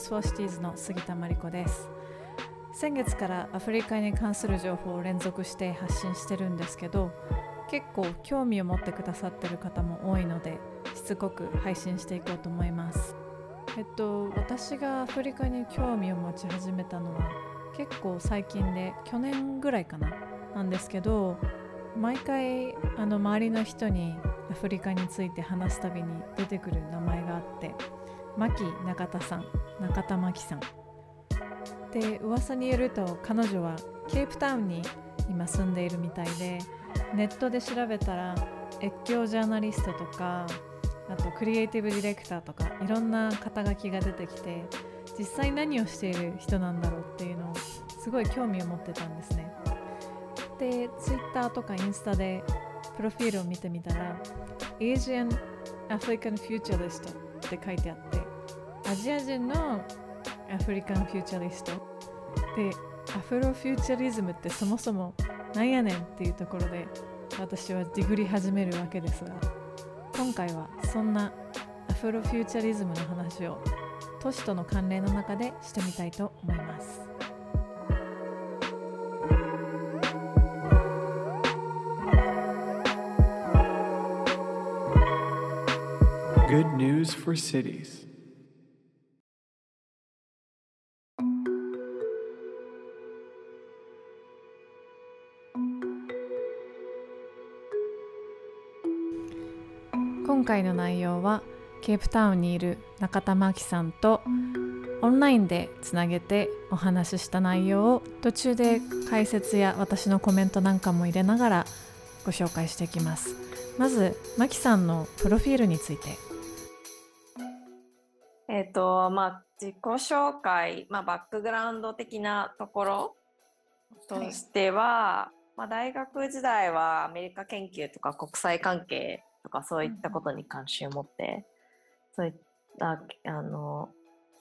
ス for Cities の杉田真理子です。先月からアフリカに関する情報を連続して発信してるんですけど結構興味を持ってくださってる方も多いのでしつこく配信していこうと思います。えっと私がアフリカに興味を持ち始めたのは結構最近で去年ぐらいかななんですけど毎回あの周りの人にアフリカについて話すたびに出てくる名前があって牧中田さん中田真紀さんで噂によると彼女はケープタウンに今住んでいるみたいでネットで調べたら越境ジャーナリストとかあとクリエイティブディレクターとかいろんな肩書きが出てきて実際何をしている人なんだろうっていうのをすごい興味を持ってたんですね。で Twitter とかインスタでプロフィールを見てみたら Asian African Futurist って書いてあってアジア人の African Futurist で Afrofuturism ってそもそもなんやねんっていうところで私はディグり始めるわけですが今回はそんな Afrofuturism の話を都市との関連の中でしてみたいと思います。Good news for cities. 回の内容はケープタウンにいる中田真紀さんとオンラインでつなげてお話しした内容を途中で解説や私のコメントなんかも入れながらご紹介していきます。まず真紀さんのプロフィールについて。えっ、ー、とまあ自己紹介、まあ、バックグラウンド的なところとしては、はい、まあ、大学時代はアメリカ研究とか国際関係とかそういったことに関心を持って、そういったあの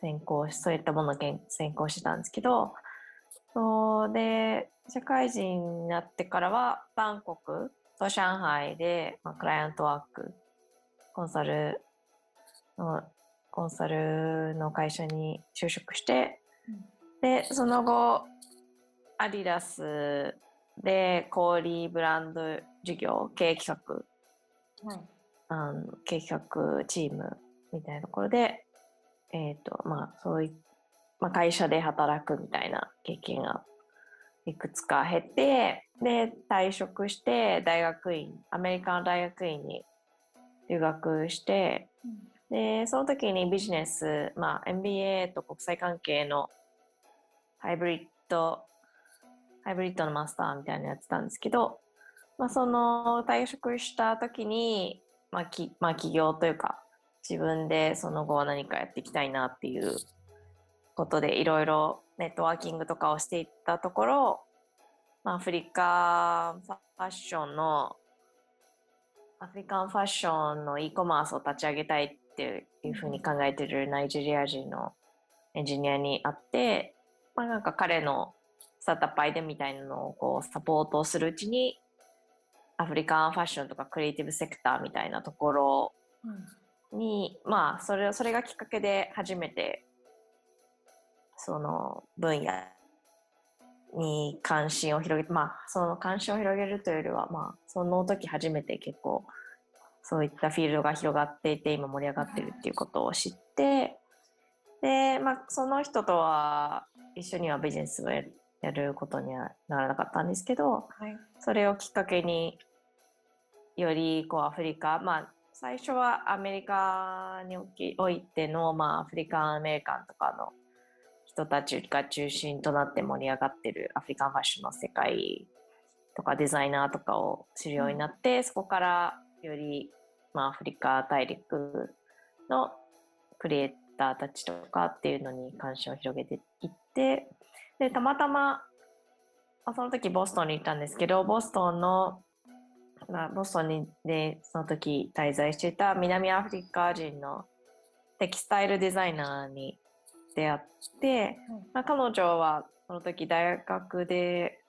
専攻そういったものを専攻してたんですけどそうで社会人になってからはバンコクと上海で、まあ、クライアントワークコンサルのコンサルの会社に就職して、うん、でその後アディダスで小売ブランド事業経営企画はい、あの計画チームみたいなところで、えーとまあ、そういまあ、会社で働くみたいな経験がいくつか経てで退職して大学院アメリカの大学院に留学して、うん、でその時にビジネス、まあ、MBA と国際関係のハイブリッドハイブリッドのマスターみたいなのやってたんですけどまあ、その退職した時に、まあきまあ、起業というか自分でその後は何かやっていきたいなっていうことでいろいろネットワーキングとかをしていったところ、まあ、アフリカファッションのアフリカンファッションの e コマースを立ち上げたいっていうふうに考えてるナイジェリア人のエンジニアに会って、まあ、なんか彼のスタートアップアイデみたいなのをこうサポートするうちにアフリカンファッションとかクリエイティブセクターみたいなところに、うん、まあそれそれがきっかけで初めてその分野に関心を広げてまあその関心を広げるというよりはまあその時初めて結構そういったフィールドが広がっていて今盛り上がってるっていうことを知ってでまあその人とは一緒にはビジネスをやることにはならなかったんですけど、はい、それをきっかけによりこうアフリカ、まあ、最初はアメリカにおいての、まあ、アフリカンアメリカンとかの人たちが中心となって盛り上がってるアフリカンファッションの世界とかデザイナーとかを知るようになって、そこからより、まあ、アフリカ大陸のクリエイターたちとかっていうのに関心を広げていってでたまたまその時ボストンに行ったんですけどボストンの、ボストンにでその時滞在していた南アフリカ人のテキスタイルデザイナーに出会って、まあ、彼女はその時大学で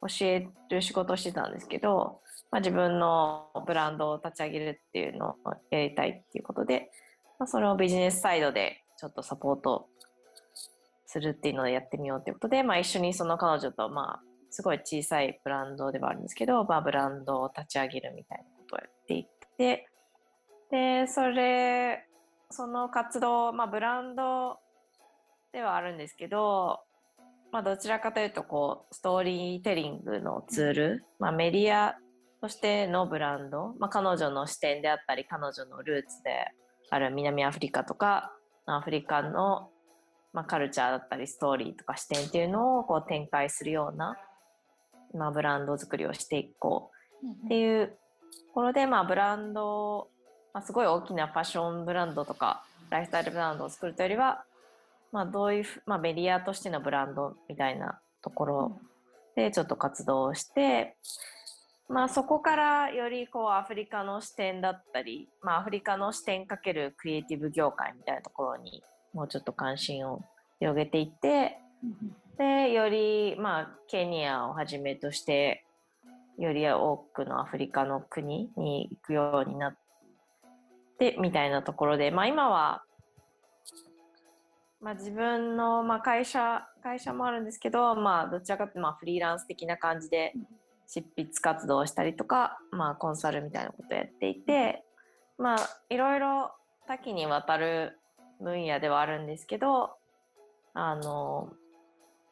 教える仕事をしてたんですけど、まあ、自分のブランドを立ち上げるっていうのをやりたいっていうことで、まあ、それをビジネスサイドでちょっとサポートするっていうのでやってみようっていうことで、まあ、一緒にその彼女と、まあ、すごい小さいブランドではあるんですけど、まあ、ブランドを立ち上げるみたいなことをやっていってでそれその活動、まあ、ブランドではあるんですけど、まあ、どちらかというとこうストーリーテリングのツール、まあ、メディアとしてのブランド、まあ、彼女の視点であったり彼女のルーツである南アフリカとかアフリカの、まあ、カルチャーだったりストーリーとか視点っていうのをこう展開するような、まあ、ブランド作りをしていこうっていうところで、まあ、ブランド、まあ、すごい大きなファッションブランドとかライフスタイルブランドを作るというよりは、まあ、どういう、まあ、メディアとしてのブランドみたいなところでちょっと活動をして、まあ、そこからよりこうアフリカの視点だったり、まあ、アフリカの視点かけるクリエイティブ業界みたいなところにもうちょっと関心を広げていって、でより、まあ、ケニアをはじめとしてより多くのアフリカの国に行くようになってみたいなところで、まあ、今は、まあ、自分の、まあ、会社会社もあるんですけど、まあ、どちらかというとまあフリーランス的な感じで執筆活動をしたりとか、まあ、コンサルみたいなことをやっていて、まあ、いろいろ多岐にわたる分野ではあるんですけどあの、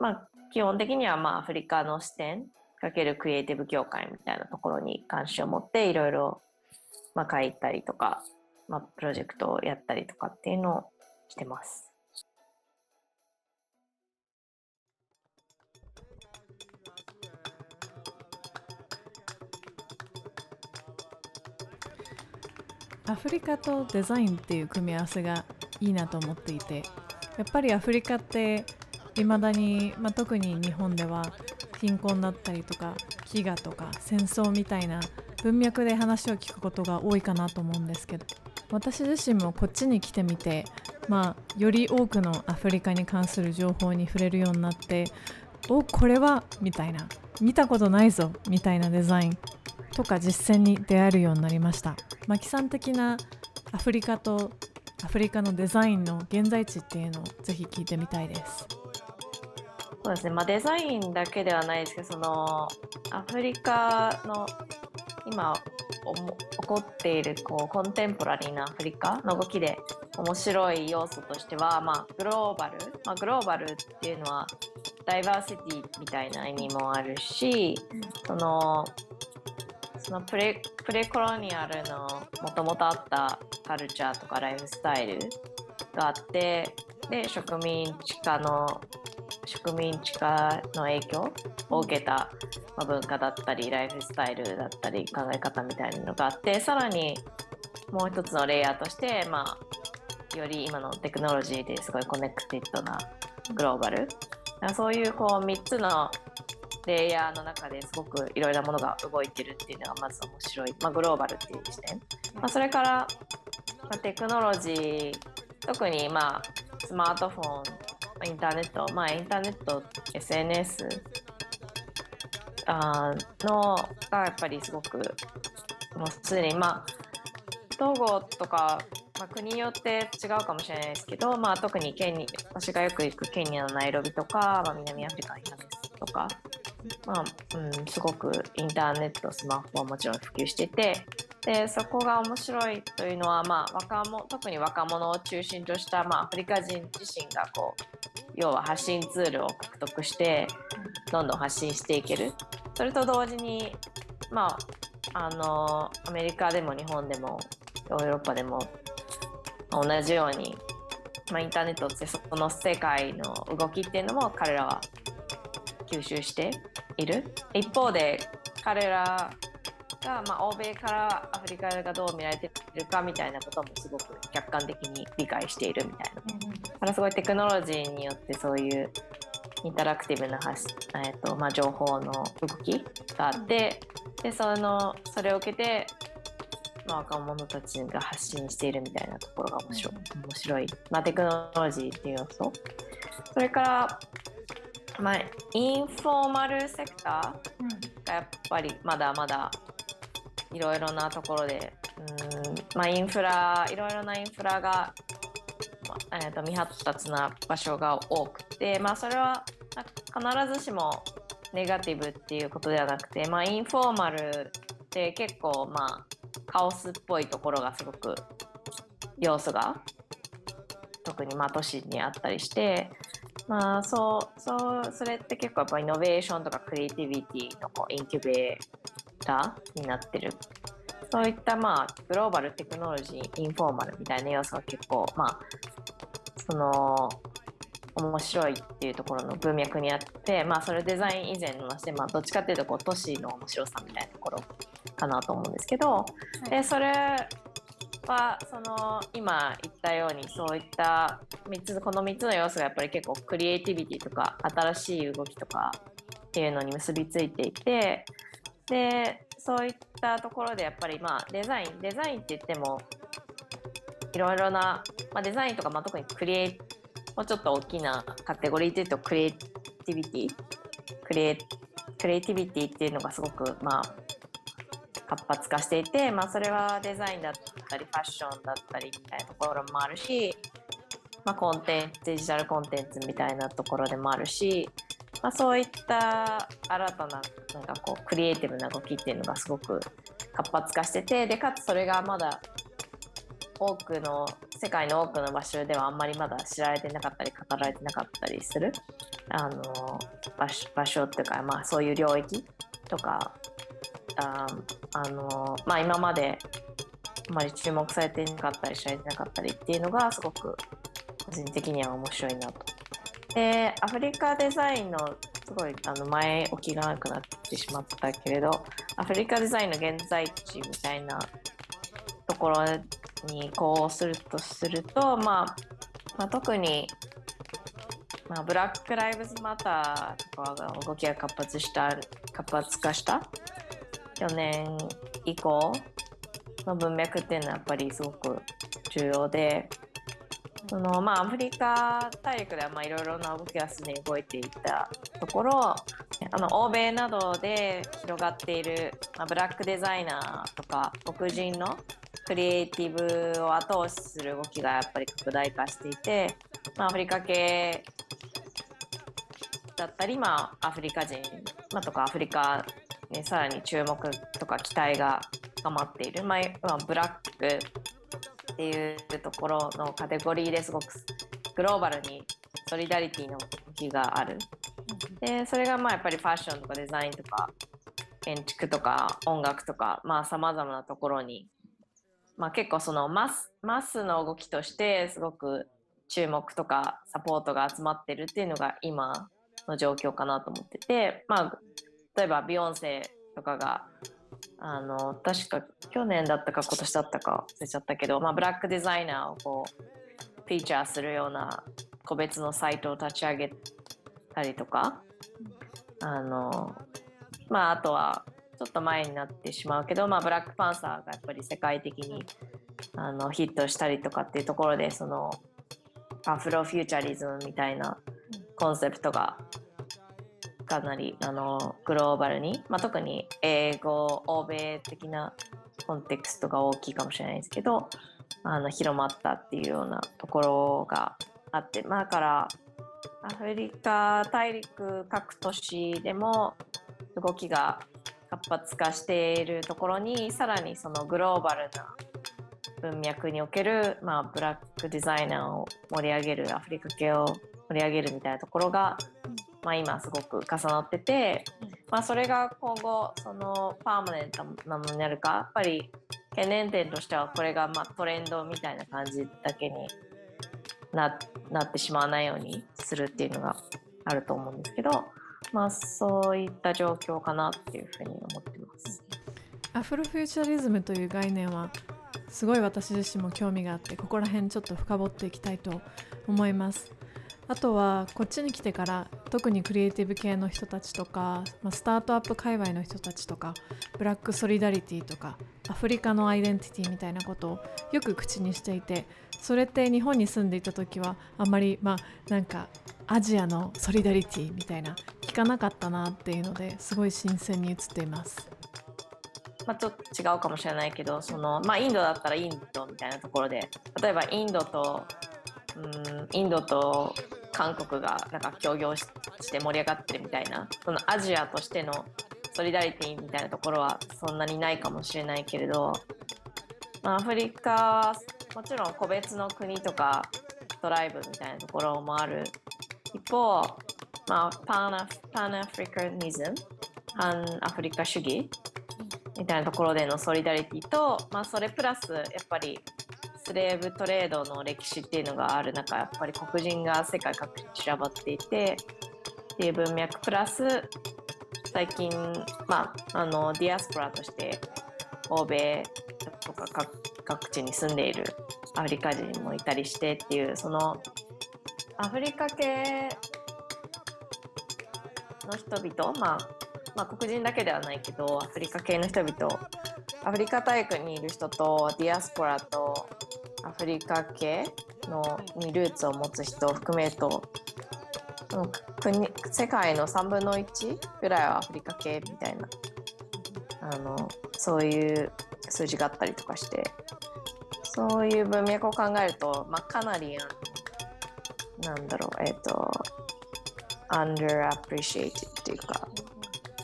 まあ、基本的にはまあアフリカの視点かけるクリエイティブ業界みたいなところに関心を持っていろいろまあ書いたりとか、まあ、プロジェクトをやったりとかっていうのをしてます。アフリカとデザインっていう組み合わせがいいなと思っていてやっぱりアフリカっていまだに、まあ、特に日本では貧困だったりとか飢餓とか戦争みたいな文脈で話を聞くことが多いかなと思うんですけど私自身もこっちに来てみて、まあ、より多くのアフリカに関する情報に触れるようになっておこれはみたいな見たことないぞみたいなデザインとか実践に出会えるようになりました。マキさん的なアフリカとアフリカのデザインの現在地っていうのをぜひ聞いてみたいです。そうですね、まあ、デザインだけではないですけどそのアフリカの今起こっているこうコンテンポラリーなアフリカの動きで面白い要素としては、まあ、グローバル、まあ、グローバルっていうのはダイバーシティみたいな意味もあるし、そのそのプレプレコロニアルのもともとあったカルチャーとかライフスタイルがあってで植民地化の植民地化の影響を受けた、ま文化だったりライフスタイルだったり考え方みたいなのがあってさらにもう一つのレイヤーとして、まあ、より今のテクノロジーですごい connected なグローバル。そういうこう3つのレイヤーの中ですごくいろいろなものが動いてるっていうのがまず面白い、まあ、グローバルっていう視点、まあ、それから、ま、テクノロジー特にまあスマートフォンインターネットまあインターネット SNS あのがやっぱりすごくもうすでにまあ統合とか、まあ、国によって違うかもしれないですけど、まあ、特にケニ私がよく行くケニアのナイロビとか、まあ、南アフリカのヒナメスとかまあうん、すごくインターネットスマホはもちろん普及しててでそこが面白いというのは、まあ、若者特に若者を中心とした、まあ、アフリカ人自身がこう要は発信ツールを獲得してどんどん発信していける。それと同時に、まあ、あのアメリカでも日本でもヨーロッパでも同じように、まあ、インターネットってそこの世界の動きっていうのも彼らは吸収している。一方で彼らが、まあ、欧米からアフリカがどう見られているかみたいなこともすごく客観的に理解しているみたいな、うん、だからすごいテクノロジーによってそういうインタラクティブな発、えーとまあ、情報の動きがあって、でそのそれを受けて、まあ、若者たちが発信しているみたいなところが面白い,、面白い。まあ、テクノロジーっていう要素それからまあ、インフォーマルセクターがやっぱりまだまだいろいろなところで。うん、まあ、インフラいろいろなインフラが、まあ、えー、と未発達な場所が多くて、まあ、それは必ずしもネガティブっていうことではなくて、まあ、インフォーマルって結構まあカオスっぽいところがすごく要素が特にまあ都市にあったりしてまあそうそうそれって結構やっぱイノベーションとかクリエイティビティのこうインキュベターになってる。そういったまあグローバルテクノロジーインフォーマルみたいな要素が結構まあその面白いっていうところの文脈にあって、まあ、それデザイン以前の話で、まあ、どっちかっていうとこう都市の面白さみたいなところかなと思うんですけど、はい、でそれはその今言ったようにそういった3つこの3つの要素がやっぱり結構クリエイティビティとか新しい動きとかっていうのに結びついていてでそういったところでやっぱりまあデザインデザインって言ってもいろいろな、まあ、デザインとか、まあ、特にクリエイもうちょっと大きなカテゴリーで言うとクリエイティビティ。クリエクリエイティビティっていうのがすごくまあ活発化していて、まあ、それはデザインだったりファッションだったりみたいなところもあるし、まあ、コンテンツデジタルコンテンツみたいなところでもあるし、まあ、そういった新たななんかこうクリエイティブな動きっていうのがすごく活発化しててでかつそれがまだ多くの世界の多くの場所ではあんまりまだ知られてなかったり語られてなかったりするあの場所場所っていうか、まあ、そういう領域とかああの、まあ、今まであまり注目されてなかったり知られてなかったりっていうのがすごく個人的には面白いなと。でアフリカデザインのすごいあの前置きがなくなってしまったけれどアフリカデザインの現在地みたいなところにこうするとすると、まあ、まあ、特に、まあ、ブラック・ライブズ・マターとかが動きが活発した活発化した去年以降の文脈っていうのはやっぱりすごく重要でそのまあアフリカ大陸ではまあいろいろな動きがすでに動いていたところあの欧米などで広がっている、まあ、ブラックデザイナーとか黒人のクリエイティブを後押しする動きがやっぱり拡大化していて、まあ、アフリカ系だったり、まあ、アフリカ人、まあ、とかアフリカにさらに注目とか期待が深まっている、まあ、ブラックっていうところのカテゴリーですごくグローバルにソリダリティの動きがある。でそれがまあやっぱりファッションとかデザインとか建築とか音楽とかさまざ、まなところにまあ、結構そのマスマスの動きとしてすごく注目とかサポートが集まってるっていうのが今の状況かなと思ってて、まあ、例えばビヨンセとかがあの確か去年だったか今年だったか忘れちゃったけど、まあ、ブラックデザイナーをこうフィーチャーするような個別のサイトを立ち上げたりとかあのまああとはちょっと前になってしまうけど、まあ、ブラックパンサーがやっぱり世界的にあのヒットしたりとかっていうところでそのアフロフューチャリズムみたいなコンセプトがかなりあのグローバルに、まあ、特に英語欧米的なコンテクストが大きいかもしれないですけどあの広まったっていうようなところがあって、まあ、だからアフリカ大陸各都市でも動きが活発化しているところにさらにそのグローバルな文脈における、まあ、ブラックデザイナーを盛り上げるアフリカ系を盛り上げるみたいなところが、まあ、今すごく重なってて、まあ、それが今後そのパーマネントなものになるかやっぱり懸念点としてはこれがまあトレンドみたいな感じだけにななってしまわないようにするっていうのがあると思うんですけど。まあそういった状況かなっていうふうに思ってます。アフロフューチャリズムという概念はすごい私自身も興味があってここら辺ちょっと深掘っていきたいと思います。あとはこっちに来てから特にクリエイティブ系の人たちとか、まあ、スタートアップ界隈の人たちとかブラックソリダリティとかアフリカのアイデンティティみたいなことをよく口にしていてそれって日本に住んでいた時はあんまりまあなんかアジアのソリダリティみたいな聞かなかったなっていうのですごい新鮮に映っています。まあ、ちょっと違うかもしれないけどその、まあ、インドだったらインドみたいなところで例えばインドとうん。インドと韓国がなんか協業して盛り上がってるみたいな。そのアジアとしてのソリダリティみたいなところはそんなにないかもしれないけれど、まあ、アフリカはもちろん個別の国とかトライブみたいなところもある。一方、まあ、パンアパンアフリカニズム反アフリカ主義みたいなところでのソリダリティと、まあ、それプラスやっぱりスレーブトレードの歴史っていうのがある中やっぱり黒人が世界各地に散らばっていてっていう文脈プラス最近、まあ、あのディアスポラとして欧米とか各地に住んでいるアフリカ人もいたりしてっていうそのアフリカ系の人々、まあ、まあ黒人だけではないけどアフリカ系の人々アフリカ大陸にいる人とディアスポラとアフリカ系のにルーツを持つ人を含めると国世界の3分の1ぐらいはアフリカ系みたいなあのそういう数字があったりとかしてそういう文脈を考えると、まあ、かなりなんだろうえっ、ー、と underappreciated っていうか、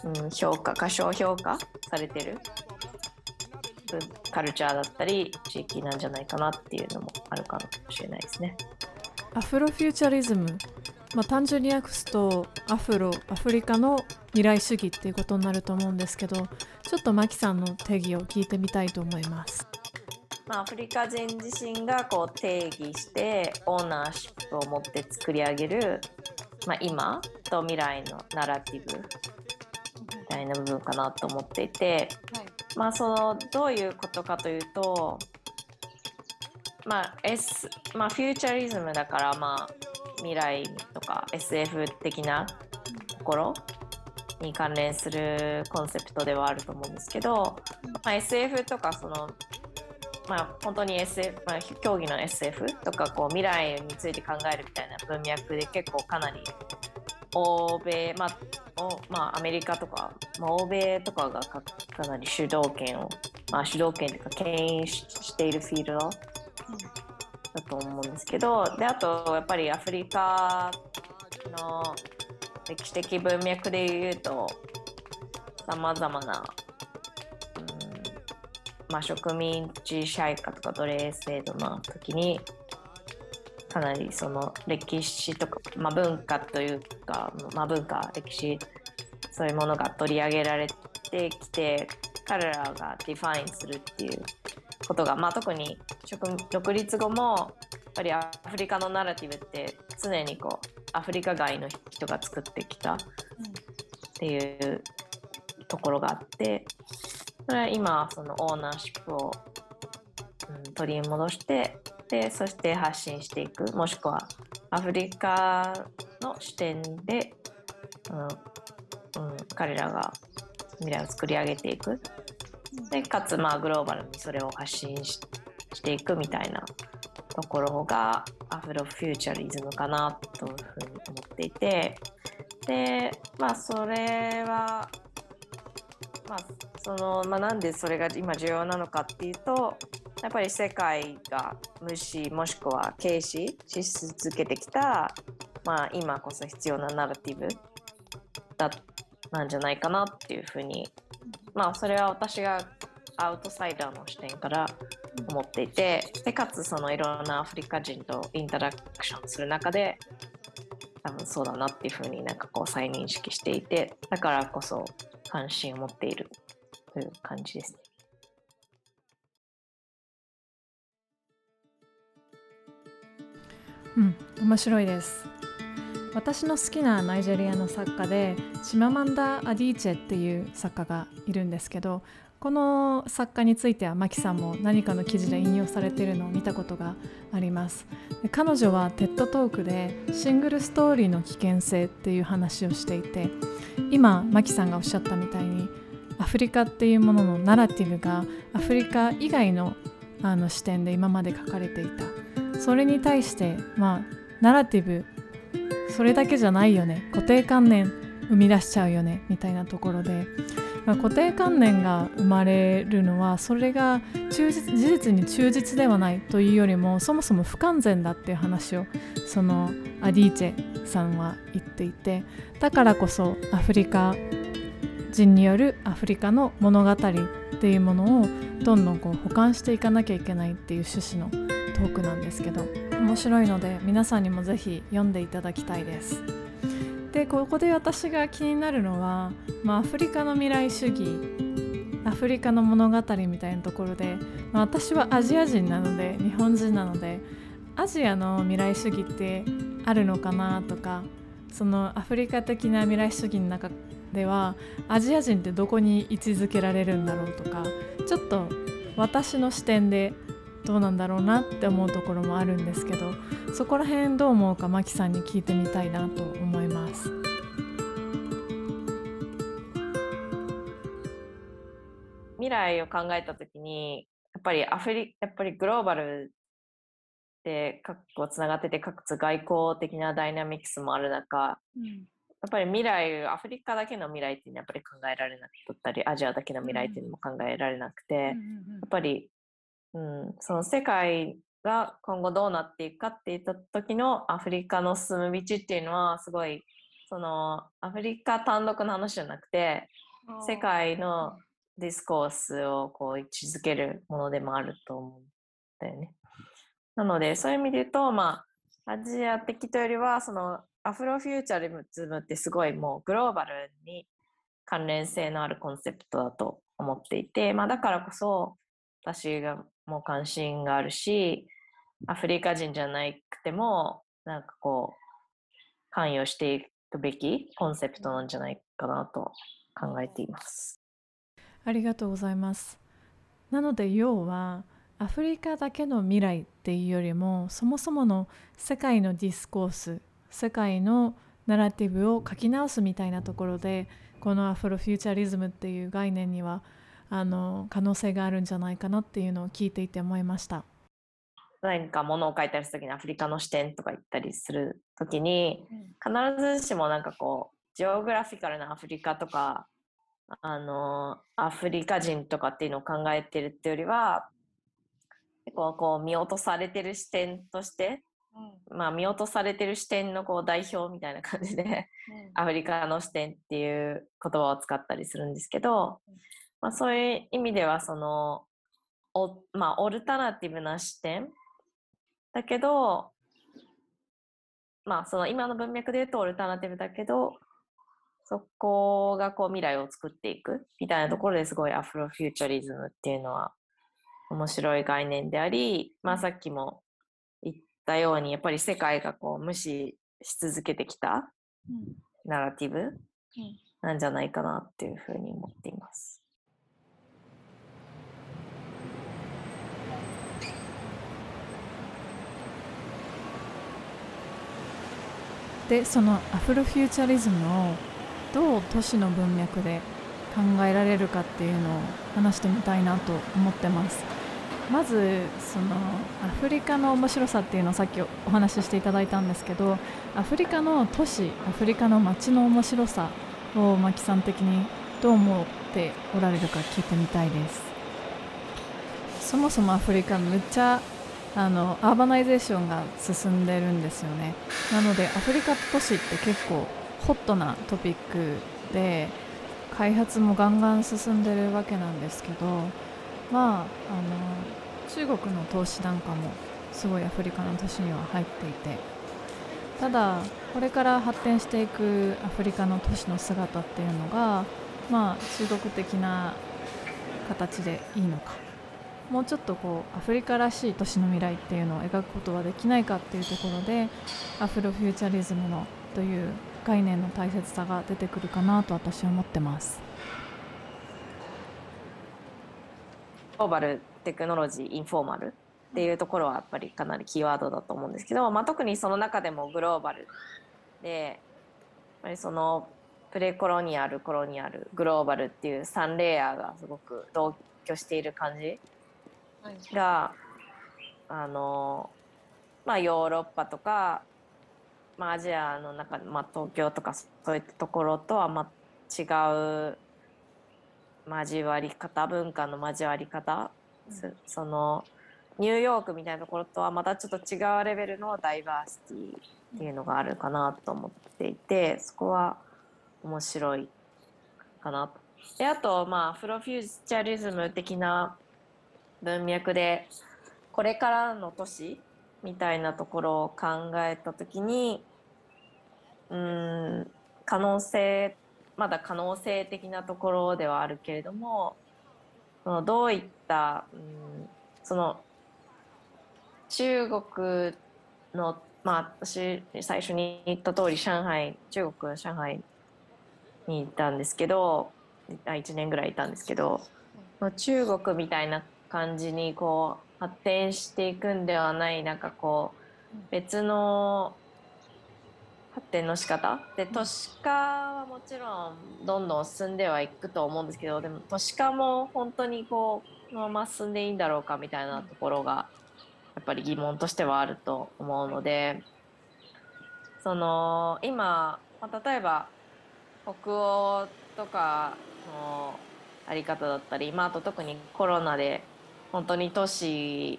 うん、評価過小評価されてるカルチャーだったり地域なんじゃないかなっていうのもあるかもしれないですね。アフロフューチャリズム、まあ、単純に訳すとアフロアフリカの未来主義っていうことになると思うんですけどちょっとマキさんの定義を聞いてみたいと思います。まあ、アフリカ人自身がこう定義してオーナーシップを持って作り上げる、まあ、今と未来のナラティブみたいな部分かなと思っていて、はい、まあそのどういうことかというとまあ S まあフューチャリズムだからまあ未来とか SF 的なところに関連するコンセプトではあると思うんですけど、まあ、SF とかそのまあ、本当に SF、まあ、競技の SF とかこう未来について考えるみたいな文脈で結構かなり欧米、まあおまあ、アメリカとか、まあ、欧米とかがかなり主導権を、まあ、主導権というか牽引しているフィールドだと思うんですけどであとやっぱりアフリカの歴史的文脈でいうとさまざまなまあ、植民地支配下とか奴隷制度の時にかなりその歴史とか、まあ、文化というか、まあ、文化歴史そういうものが取り上げられてきて彼らが define するっていうことが、まあ、特に独立後もやっぱりアフリカのナラティブって常にこうアフリカ外の人が作ってきたっていうところがあってそれは今そのオーナーシップを、うん、取り戻してでそして発信していく。もしくはアフリカの視点で、うんうん、彼らが未来を作り上げていく。でかつまあグローバルにそれを発信していくみたいなところがアフロフューチャリズムかなというふうに思っていて。でまあそれはまあそのまあ、なんでそれが今重要なのかっていうとやっぱり世界が無視もしくは軽視し続けてきた、まあ、今こそ必要なナラティブだなんじゃないかなっていうふうにまあそれは私がアウトサイダーの視点から思っていてでかつそのいろんなアフリカ人とインタラクションする中で多分そうだなっていうふうになんかこう再認識していてだからこそ関心を持っているという感じですね。うん、面白いです。私の好きなナイジェリアの作家でシママンダ・アディーチェっていう作家がいるんですけどこの作家についてはマキさんも何かの記事で引用されているのを見たことがあります。彼女はテッドトークでシングルストーリーの危険性っていう話をしていて今マキさんがおっしゃったみたいにアフリカっていうもののナラティブがアフリカ以外のあの視点で今まで書かれていた。それに対してまあナラティブそれだけじゃないよね。固定観念生み出しちゃうよねみたいなところで、まあ、固定観念が生まれるのはそれが忠実事実に忠実ではないというよりもそもそも不完全だっていう話をそのアディーチェさんは言っていてだからこそアフリカ人によるアフリカの物語っていうものをどんどんこう保管していかなきゃいけないっていう趣旨のトークなんですけど面白いので皆さんにもぜひ読んでいただきたいです。でここで私が気になるのは、まあ、アフリカの未来主義アフリカの物語みたいなところで、まあ、私はアジア人なので日本人なのでアジアの未来主義ってあるのかなとかそのアフリカ的な未来主義の中ではアジア人ってどこに位置づけられるんだろうとかちょっと私の視点でどうなんだろうなって思うところもあるんですけどそこら辺どう思うかマキさんに聞いてみたいなと思います。未来を考えた時にやっぱりアフリやっぱりグローバルで各国つながってて各つ外交的なダイナミクスもある中、うん、やっぱり未来アフリカだけの未来っていうのはやっぱり考えられなかったりアジアだけの未来っていうのも考えられなくて、やっぱりうん、その世界が今後どうなっていくかっていった時のアフリカの進む道っていうのはすごいそのアフリカ単独の話じゃなくて世界のディスコースをこう位置づけるものでもあると思うんだよね。なのでそういう意味で言うとまあアジア的というよりはそのアフロフューチャリズムってすごいもうグローバルに関連性のあるコンセプトだと思っていて、まあ、だからこそ私がもう関心があるしアフリカ人じゃなくてもなんかこう関与していくべきコンセプトなんじゃないかなと考えています。ありがとうございます。なので要はアフリカだけの未来っていうよりもそもそもの世界の discourse 世界のナラティブを書き直すみたいなところでこの Afrofuturism っていう概念にはあの可能性があるんじゃないかなっていうのを聞いていて思いました。何かものを書いたりする時にアフリカの視点とか言ったりする時に必ずしもなんかこうジオグラフィカルなアフリカとかあのアフリカ人とかっていうのを考えてるっていうよりは結構こう見落とされてる視点として、うん、まあ見落とされてる視点のこう代表みたいな感じで、うん、アフリカの視点っていう言葉を使ったりするんですけど、うんまあ、そういう意味ではそのお、まあ、オルタナティブな視点だけど、まあ、その今の文脈で言うとオルタナティブだけどそこがこう未来を作っていくみたいなところですごいアフロフューチャリズムっていうのは面白い概念であり、まあ、さっきも言ったようにやっぱり世界がこう無視し続けてきたナラティブなんじゃないかなっていうふうに思っています。でそのアフロフューチャリズムをどう都市の文脈で考えられるかっていうのを話してみたいなと思ってます。まずそのアフリカの面白さっていうのをさっきお話ししていただいたんですけどアフリカの都市アフリカの街の面白さを牧さん的にどう思っておられるか聞いてみたいです。そもそもアフリカむっちゃあのアーバナイゼーションが進んでるんですよね。なのでアフリカ都市って結構ホットなトピックで開発もガンガン進んでるわけなんですけどまああの中国の投資なんかもすごいアフリカの都市には入っていてただこれから発展していくアフリカの都市の姿っていうのがまあ中国的な形でいいのか。もうちょっとこうアフリカらしい都市の未来っていうのを描くことはできないかっていうところでアフロフューチャリズムのという概念の大切さが出てくるかなと私は思ってます。グローバルテクノロジーインフォーマルっていうところはやっぱりかなりキーワードだと思うんですけど、まあ、特にその中でもグローバルでやっぱりそのプレコロニアルコロニアルグローバルっていう3レイヤーがすごく同居している感じが、あのまあヨーロッパとかまあ、アジアの中で、まあ、東京とかそういったところとはま違う交わり方文化の交わり方、うん、そのニューヨークみたいなところとはまたちょっと違うレベルのダイバーシティっていうのがあるかなと思っていてそこは面白いかなと。であとまあフロフューチャリズム的な文脈でこれからの都市みたいなところを考えた時にうん可能性まだ可能性的なところではあるけれどもそのどういったうんその中国のまあ私最初に言った通り上海中国上海にいたんですけど1年ぐらいいたんですけど中国みたいな感じにこう発展していくんではないなんかこう別の発展の仕方？で都市化はもちろんどんどん進んではいくと思うんですけどでも都市化も本当にこうこのまま進んでいいんだろうかみたいなところがやっぱり疑問としてはあると思うのでその今、まあ、例えば北欧とかのあり方だったり、まあ、あと特にコロナで本当に都市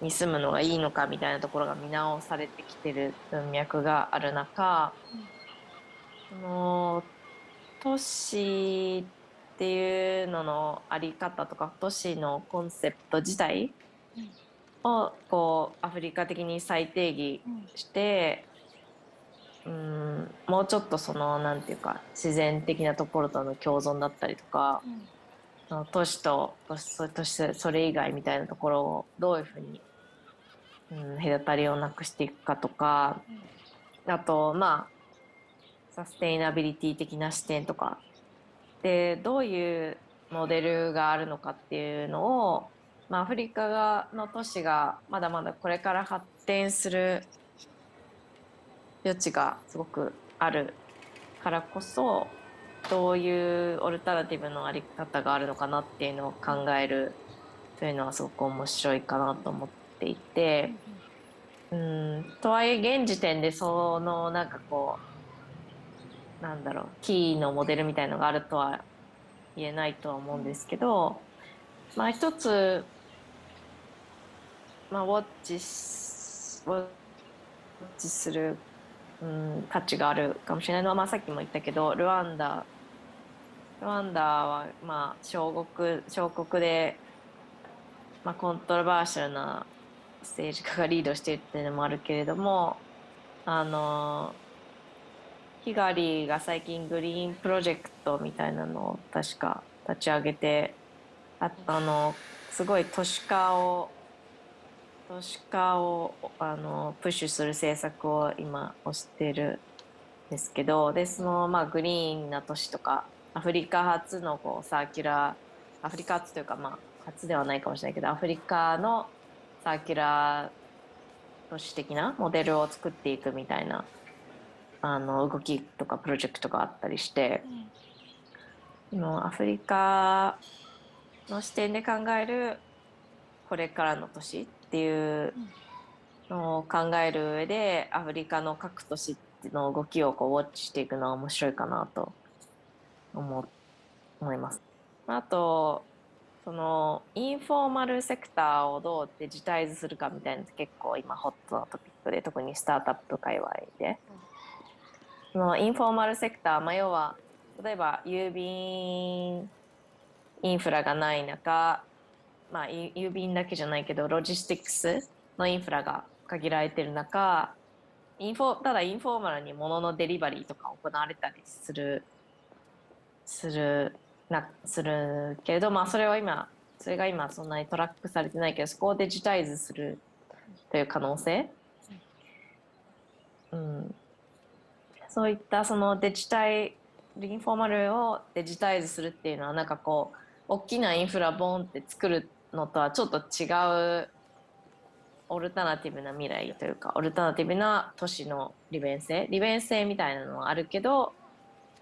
に住むのがいいのかみたいなところが見直されてきてる文脈がある中、うん、の都市っていうののあり方とか都市のコンセプト自体をこうアフリカ的に再定義して、うん、もうちょっとそのなんていうか自然的なところとの共存だったりとか、うん、都市と都市都市それ以外みたいなところをどういうふうに、うん、隔たりをなくしていくかとか、あとまあサステイナビリティ的な視点とか。でどういうモデルがあるのかっていうのを、まあ、アフリカがの都市がまだまだこれから発展する余地がすごくあるからこそどういうオルタナティブのあり方があるのかなっていうのを考えるというのはすごく面白いかなと思っていて。うん。とはいえ現時点でそのなんかこうなんだろうキーのモデルみたいのがあるとは言えないとは思うんですけどまあ一つまあウォッチウォッチするうん、価値があるかもしれないのは、まあ、さっきも言ったけどルワンダルワンダは、まあ、小国小国で、まあ、コントロバーシャルな政治家がリードしているっていうのもあるけれどもあのヒガリが最近グリーンプロジェクトみたいなのを確か立ち上げてああのすごい都市化を都市化をあのプッシュする政策を今推してるんですけどでその、まあ、グリーンな都市とかアフリカ初のこうサーキュラーアフリカ初というか、まあ、初ではないかもしれないけどアフリカのサーキュラー都市的なモデルを作っていくみたいなあの動きとかプロジェクトがあったりして、うん、アフリカの視点で考えるこれからの年っていうのを考える上でアフリカの各都市の動きをこうウォッチしていくのは面白いかなと思思います。あとそのインフォーマルセクターをどう digitize するかみたいなの結構今ホットなトピックで特にスタートアップ界隈で、そのインフォーマルセクター、まあ、要は例えば郵便インフラがない中まあ、郵便だけじゃないけどロジスティックスのインフラが限られてる中インフォただインフォーマルに物のデリバリーとか行われたりするするなするけれど、まあ、それは今それが今そんなにトラックされてないけどそこをデジタイズするという可能性、うん、そういったそのデジタイインフォーマルをデジタイズするっていうのはなんかこう大きなインフラボンって作るのとはちょっと違うオルタナティブな未来というかオルタナティブな都市の利便性利便性みたいなのはあるけど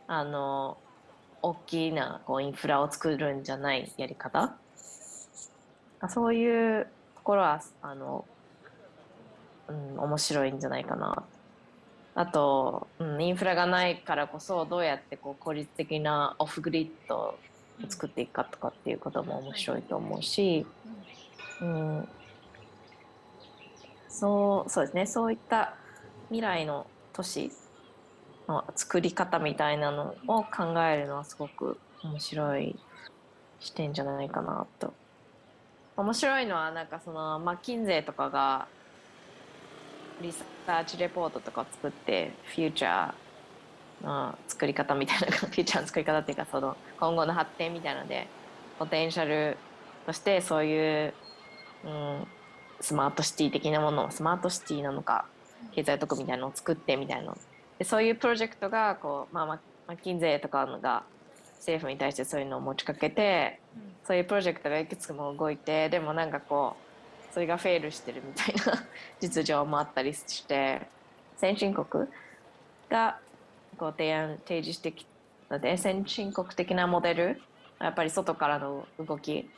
あの大きなこうインフラを作るんじゃないやり方？そういうところはあの、うん、面白いんじゃないかな。あと、うん、インフラがないからこそどうやってこう効率的なオフグリッドを作っていくかとかっていうことも面白いと思うし、うん、そうそうですね。そういった未来の都市の作り方みたいなのを考えるのはすごく面白い視点じゃないかなと。面白いのはなんかそのマッキンゼーとかがリサーチレポートとかを作ってフューチャーの作り方みたいな フューチャーの作り方っていうかその今後の発展みたいなのでポテンシャルとしてそういう、うん、スマートシティ的なものをスマートシティなのか経済特区みたいなのを作ってみたいなでそういうプロジェクトがこう、まあ、ママッキンゼーとかが政府に対してそういうのを持ちかけてそういうプロジェクトがいくつも動いてでもなんかこうそれがフェールしてるみたいな 実情もあったりして先進国がこう提案提示してきたので先進国的なモデルやっぱり外からの動き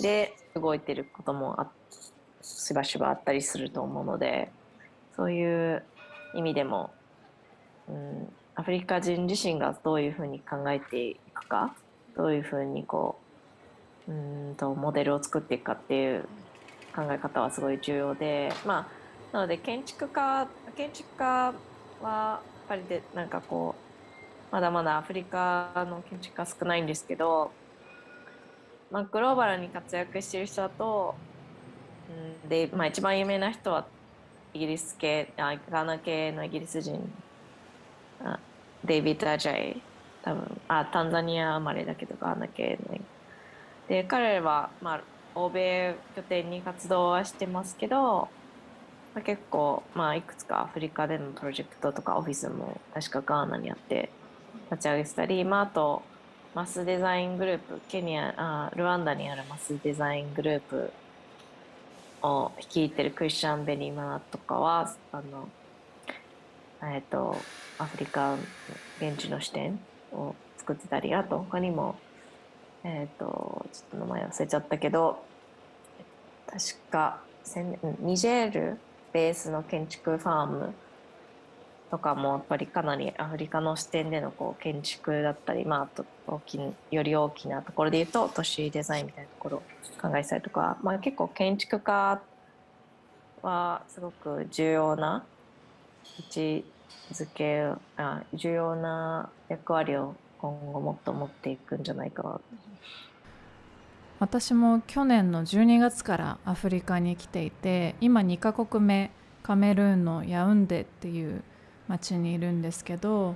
で動いてることもあしばしばあったりすると思うのでそういう意味でも、うん、アフリカ人自身がどういうふうに考えていくかどういうふうにこううんとモデルを作っていくかっていう考え方はすごい重要でまあなので建築家建築家はやっぱりでなんかこうまだまだアフリカの建築家少ないんですけど、まあ、グローバルに活躍してる人だと、うんでまあ、一番有名な人はイギリス系あガーナ系のイギリス人あデイビッド・アジャイ。多分。あタンザニア生まれだけどガーナ系の。で彼は、まあ、欧米拠点に活動はしてますけど、まあ、結構、まあ、いくつかアフリカでのプロジェクトとかオフィスも確かガーナにあって立ち上げてたり、まあ、あとマスデザイングループケニアあルワンダにあるマスデザイングループを率いてるクリスチャン・ベニマナとかはあの、えっとアフリカ現地の視点を作ってたりあと他にもえっ、とちょっと名前忘れちゃったけど確かニジェールベースの建築ファームとかもやっぱりかなりアフリカの視点でのこう建築だったり、まあ、あと大きより大きなところで言うと都市デザインみたいなところを考えたりとか、まあ、結構建築家はすごく重要な位置づけあ重要な役割を今後もっと持っていくんじゃないかな私も去年の12月からアフリカに来ていて今2カ国目カメルーンのヤウンデっていう町にいるんですけど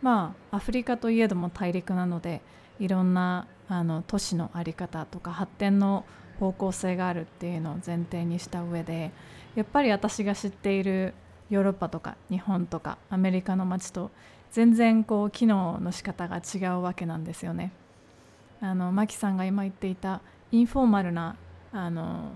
まあアフリカといえども大陸なのでいろんなあの都市の在り方とか発展の方向性があるっていうのを前提にした上でやっぱり私が知っているヨーロッパとか日本とかアメリカの街と全然こう機能の仕方が違うわけなんですよね。あのマキさんが今言っていたインフォーマルなあの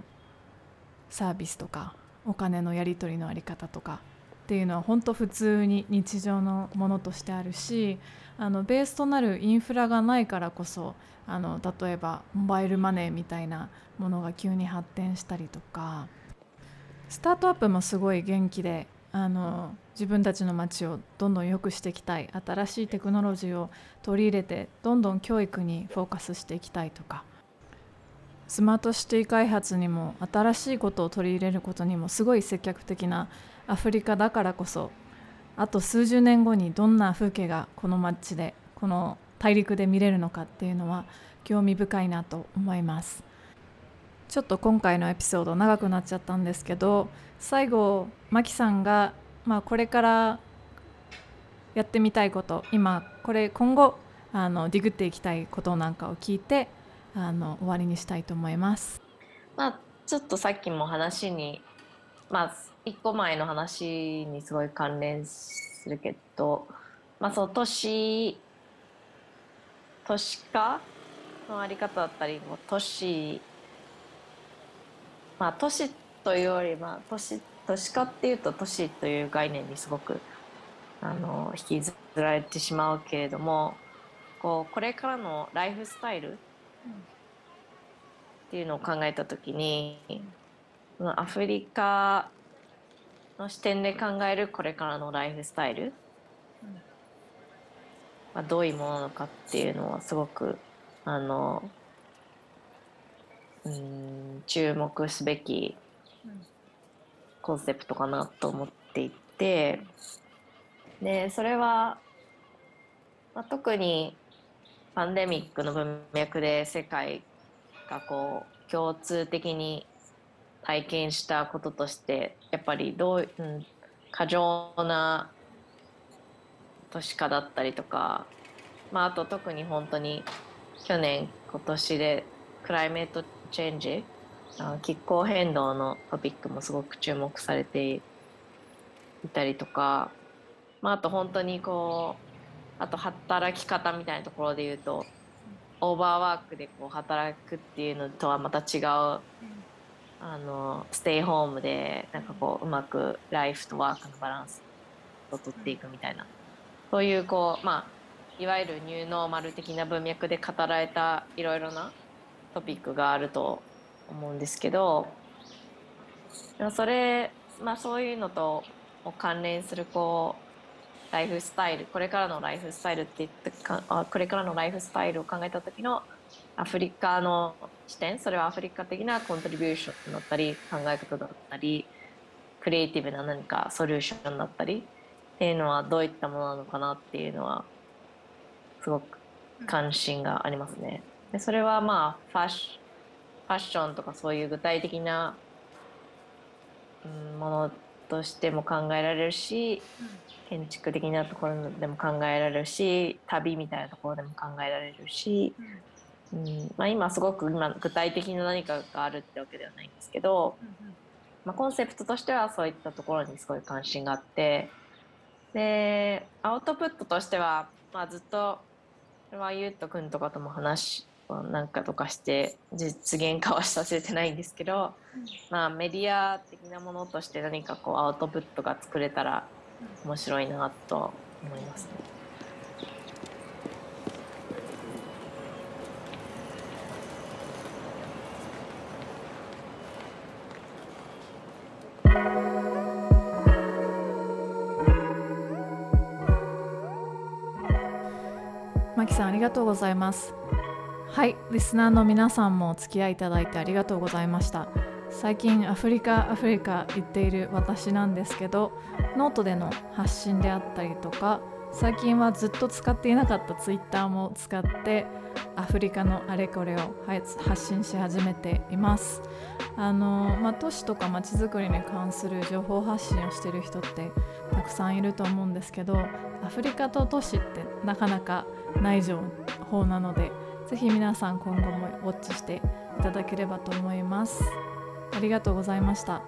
サービスとかお金のやり取りのあり方とかっていうのは本当普通に日常のものとしてあるしあのベースとなるインフラがないからこそあの例えばモバイルマネーみたいなものが急に発展したりとかスタートアップもすごい元気であの自分たちの街をどんどん良くしていきたい。新しいテクノロジーを取り入れてどんどん教育にフォーカスしていきたいとか。スマートシティ開発にも新しいことを取り入れることにもすごい積極的なアフリカだからこそあと数十年後にどんな風景がこの街でこの大陸で見れるのかっていうのは興味深いなと思います。ちょっと今回のエピソード長くなっちゃったんですけど最後マキさんが、まあ、これからやってみたいこと今これ今後あのディグっていきたいことなんかを聞いてあの終わりにしたいと思います。まあちょっとさっきも話にまあ一個前の話にすごい関連するけど、まあ、そう都市都市化のあり方だったりも都市まあ都市というよりまあ都市都市化っていうと都市という概念にすごくあの引きずられてしまうけれどもこうこれからのライフスタイルっていうのを考えた時にアフリカの視点で考えるこれからのライフスタイル、まあ、どういうものなのかっていうのはすごくあのうん注目すべきコンセプトかなと思っていて。でそれは、まあ、特にパンデミックの文脈で世界がこう共通的に体験したこととしてやっぱりどう、うん、過剰な都市化だったりとか、まあ、あと特に本当に去年今年でクライメートチェンジ気候変動のトピックもすごく注目されていたりとか、まあ、あと本当にこうあと働き方みたいなところで言うとオーバーワークでこう働くっていうのとはまた違うあのステイホームでなんかこううまくライフとワークのバランスをとっていくみたいな。そういうこうまあいわゆるニューノーマル的な文脈で語られたいろいろなトピックがあると思うんですけどでもそれ、まあ、そういうのと関連するこうライフスタイルこれからのライフスタイルって言ってかあこれからのライフスタイルを考えた時のアフリカの視点それはアフリカ的なコントリビューションだったり考え方だったりクリエイティブな何かソリューションだったりっていうのはどういったものなのかなっていうのはすごく関心がありますね。でそれはまあファッシァッションとかそういう具体的な、うん、ものとしても考えられるし、建築的なところでも考えられるし旅みたいなところでも考えられるし、うん。まあ、今すごく今具体的な何かがあるってわけではないんですけど、まあ、コンセプトとしてはそういったところにすごい関心があってでアウトプットとしては、まあ、ずっとこれはゆうとくんとかとも話なんかとかして実現化はさせてないんですけど、まあ、メディア的なものとして何かこうアウトプットが作れたら面白いなと思いますね。マキさんありがとうございます。はいリスナーの皆さんもお付き合いいただいてありがとうございました。最近アフリカアフリカ言っている私なんですけどノートでの発信であったりとか最近はずっと使っていなかったツイッターも使ってアフリカのあれこれを発信し始めています。あの、まあ、都市とか街づくりに関する情報発信をしている人ってたくさんいると思うんですけどアフリカと都市ってなかなかない情報なのでぜひ皆さん今後もウォッチしていただければと思います。ありがとうございました。